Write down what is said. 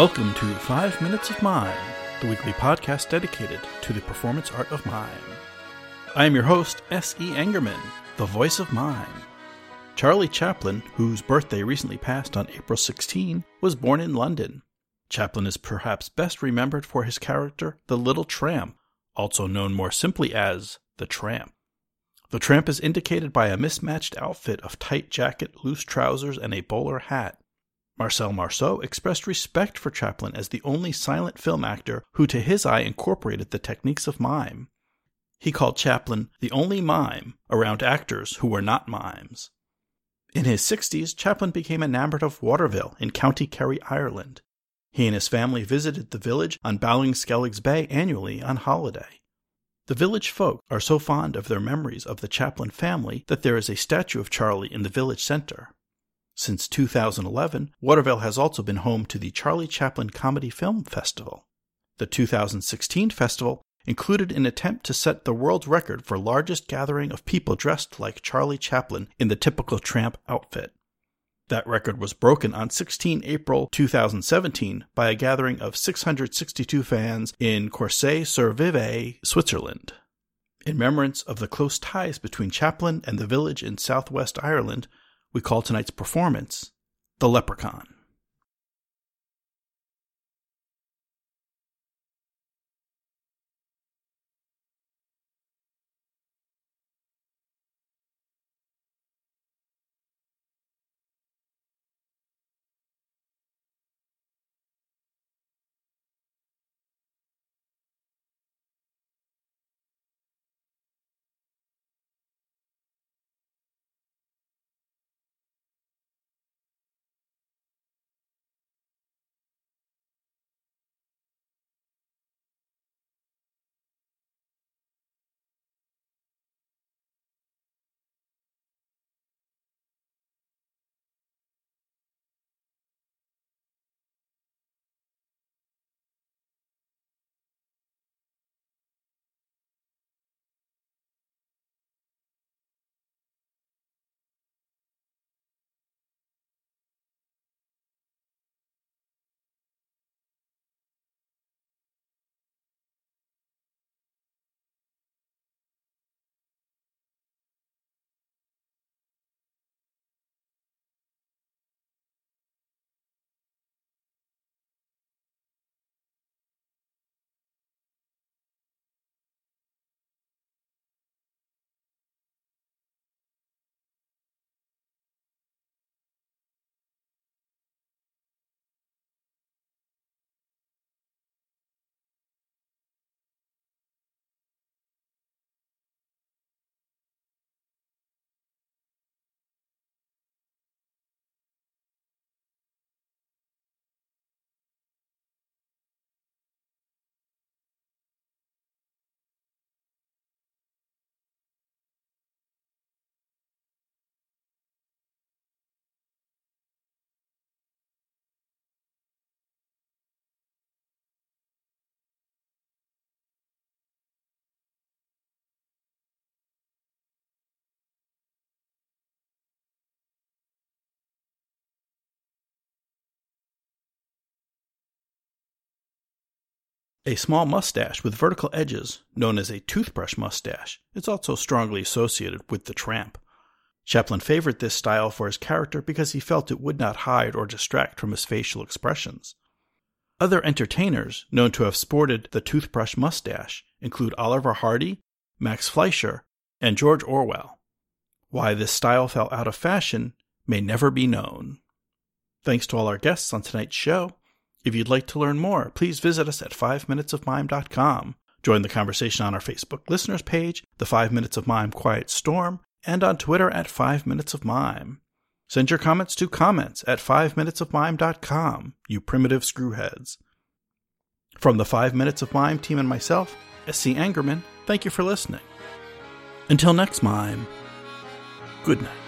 Welcome to Five Minutes of Mime, the weekly podcast dedicated to the performance art of mime. I am your host, S.E. Engerman, the voice of mime. Charlie Chaplin, whose birthday recently passed on April 16, was born in London. Chaplin is perhaps best remembered for his character, the Little Tramp, also known more simply as the Tramp. The Tramp is indicated by a mismatched outfit of tight jacket, loose trousers, and a bowler hat. Marcel Marceau expressed respect for Chaplin as the only silent film actor who, to his eye, incorporated the techniques of mime. He called Chaplin the only mime around actors who were not mimes. In his 60s, Chaplin became enamored of Waterville in County Kerry, Ireland. He and his family visited the village on Ballinskelligs Bay annually on holiday. The village folk are so fond of their memories of the Chaplin family that there is a statue of Charlie in the village center. Since 2011, Waterville has also been home to the Charlie Chaplin Comedy Film Festival. The 2016 festival included an attempt to set the world record for largest gathering of people dressed like Charlie Chaplin in the typical tramp outfit. That record was broken on 16 April 2017 by a gathering of 662 fans in Corsier-sur-Vevey, Switzerland. In remembrance of the close ties between Chaplin and the village in southwest Ireland, we call tonight's performance The Leprechaun. A small mustache with vertical edges, known as a toothbrush mustache, is also strongly associated with the tramp. Chaplin favored this style for his character because he felt it would not hide or distract from his facial expressions. Other entertainers known to have sported the toothbrush mustache include Oliver Hardy, Max Fleischer, and George Orwell. Why this style fell out of fashion may never be known. Thanks to all our guests on tonight's show. If you'd like to learn more, please visit us at 5minutesofmime.com. Join the conversation on our Facebook listeners page, the 5 Minutes of Mime Quiet Storm, and on Twitter at 5 Minutes of Mime. Send your comments to comments at 5minutesofmime.com, you primitive screwheads. From the 5 Minutes of Mime team and myself, S.C. Angerman, thank you for listening. Until next mime, good night.